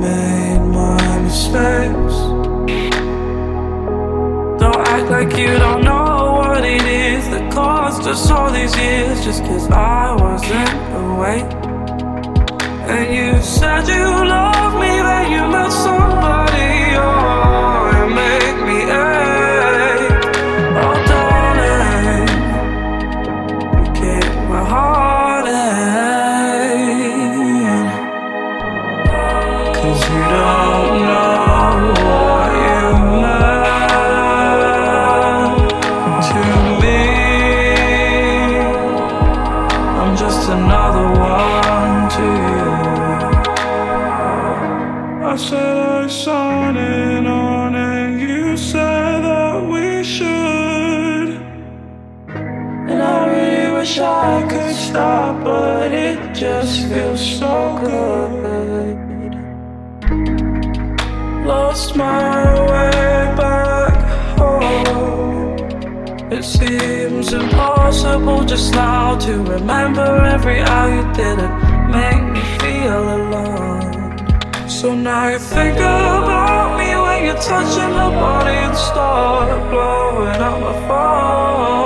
made my mistakes. Don't act like you don't know what it is that caused us all these years just cause I wasn't awake. And you said you wish I could stop, but it just feels so good. lost my way back home. It seems impossible just now to remember every hour you didn't make me feel alone. So now you think about me when you're touching her body and start blowing up my phone.